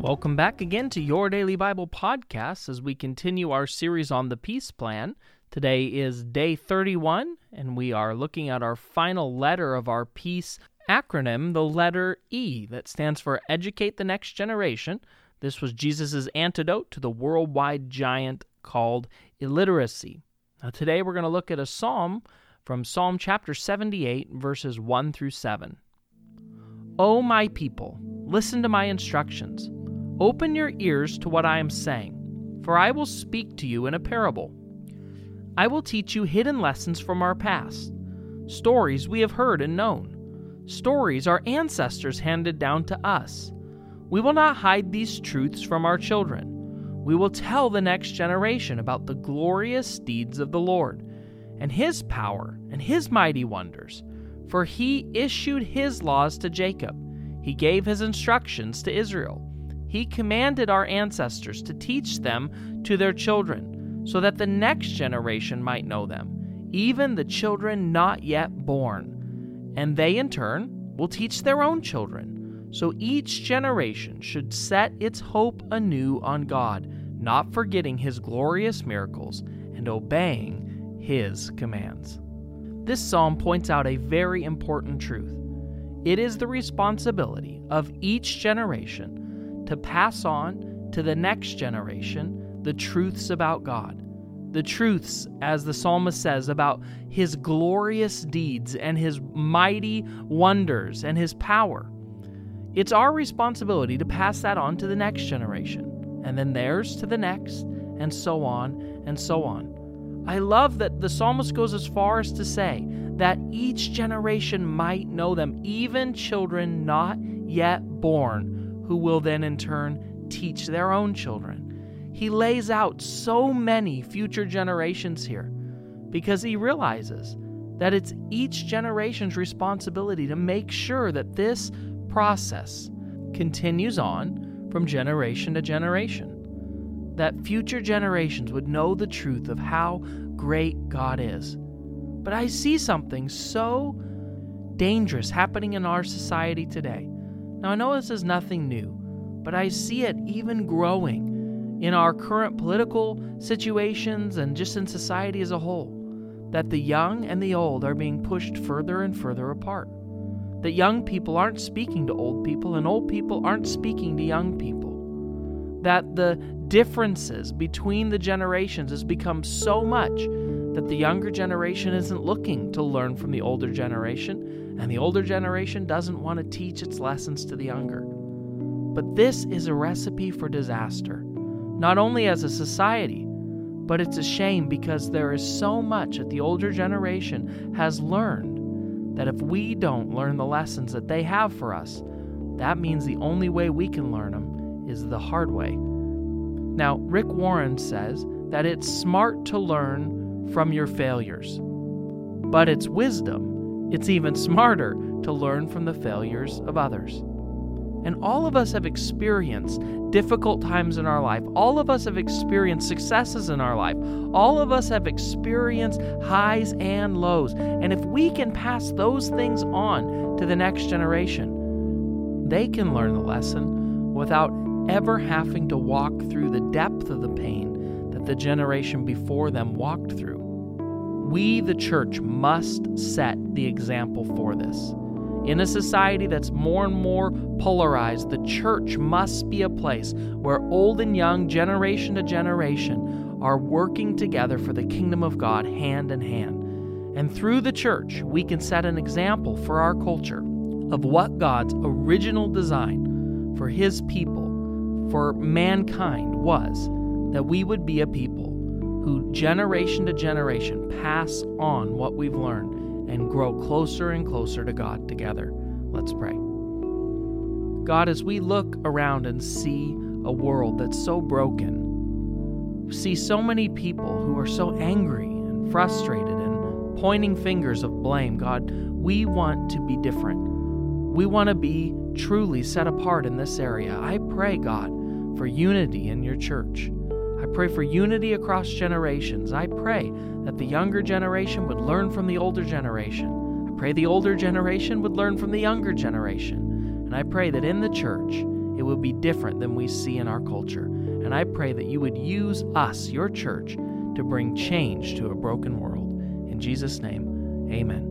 Welcome back again to Your Daily Bible Podcast as we continue our series on the Peace Plan. Today is day 31, and we are looking at our final letter of our peace acronym, the letter E, that stands for Educate the Next Generation. This was Jesus' antidote to the worldwide giant called illiteracy. Now, today we're going to look at a psalm from Psalm chapter 78, verses 1 through 7. O my people, listen to my instructions. Open your ears to what I am saying, for I will speak to you in a parable. I will teach you hidden lessons from our past, stories we have heard and known, stories our ancestors handed down to us. We will not hide these truths from our children. We will tell the next generation about the glorious deeds of the Lord and his power and his mighty wonders. For he issued his laws to Jacob, he gave his instructions to Israel. He commanded our ancestors to teach them to their children, so that the next generation might know them, even the children not yet born. And they, in turn, will teach their own children. So each generation should set its hope anew on God, not forgetting his glorious miracles and obeying his commands. This psalm points out a very important truth. It is the responsibility of each generation to pass on to the next generation the truths about God. The truths, as the psalmist says, about his glorious deeds and his mighty wonders and his power. It's our responsibility to pass that on to the next generation, and then theirs to the next, and so on and so on. I love that the psalmist goes as far as to say that each generation might know them, even children not yet born who will then in turn teach their own children. He lays out so many future generations here because he realizes that it's each generation's responsibility to make sure that this process continues on from generation to generation. That future generations would know the truth of how great God is. But I see something so dangerous happening in our society today now, I know this is nothing new, but I see it even growing in our current political situations and just in society as a whole. That the young and the old are being pushed further and further apart. That young people aren't speaking to old people and old people aren't speaking to young people. That the differences between the generations has become so much that the younger generation isn't looking to learn from the older generation, and the older generation doesn't want to teach its lessons to the younger. But this is a recipe for disaster, not only as a society, but it's a shame because there is so much that the older generation has learned that if we don't learn the lessons that they have for us, that means the only way we can learn them is the hard way. Now, Rick Warren says that it's smart to learn from your failures. But it's wisdom, it's even smarter to learn from the failures of others. And all of us have experienced difficult times in our life. All of us have experienced successes in our life. All of us have experienced highs and lows. And if we can pass those things on to the next generation, they can learn the lesson without ever having to walk through the depth of the pain that the generation before them walked through. We, the church, must set the example for this. In a society that's more and more polarized, the church must be a place where old and young, generation to generation, are working together for the kingdom of God hand in hand. And through the church, we can set an example for our culture of what God's original design for His people, for mankind, was that we would be a people who, generation to generation, pass on what we've learned and grow closer and closer to God together. Let's pray. God, as we look around and see a world that's so broken. See so many people who are so angry and frustrated and pointing fingers of blame. God, we want to be different. We want to be truly set apart in this area. I pray, God, for unity in your church. I pray for unity across generations. I pray that the younger generation would learn from the older generation. I pray the older generation would learn from the younger generation. And I pray that in the church, it would be different than we see in our culture. And I pray that you would use us, your church, to bring change to a broken world. In Jesus' name, amen.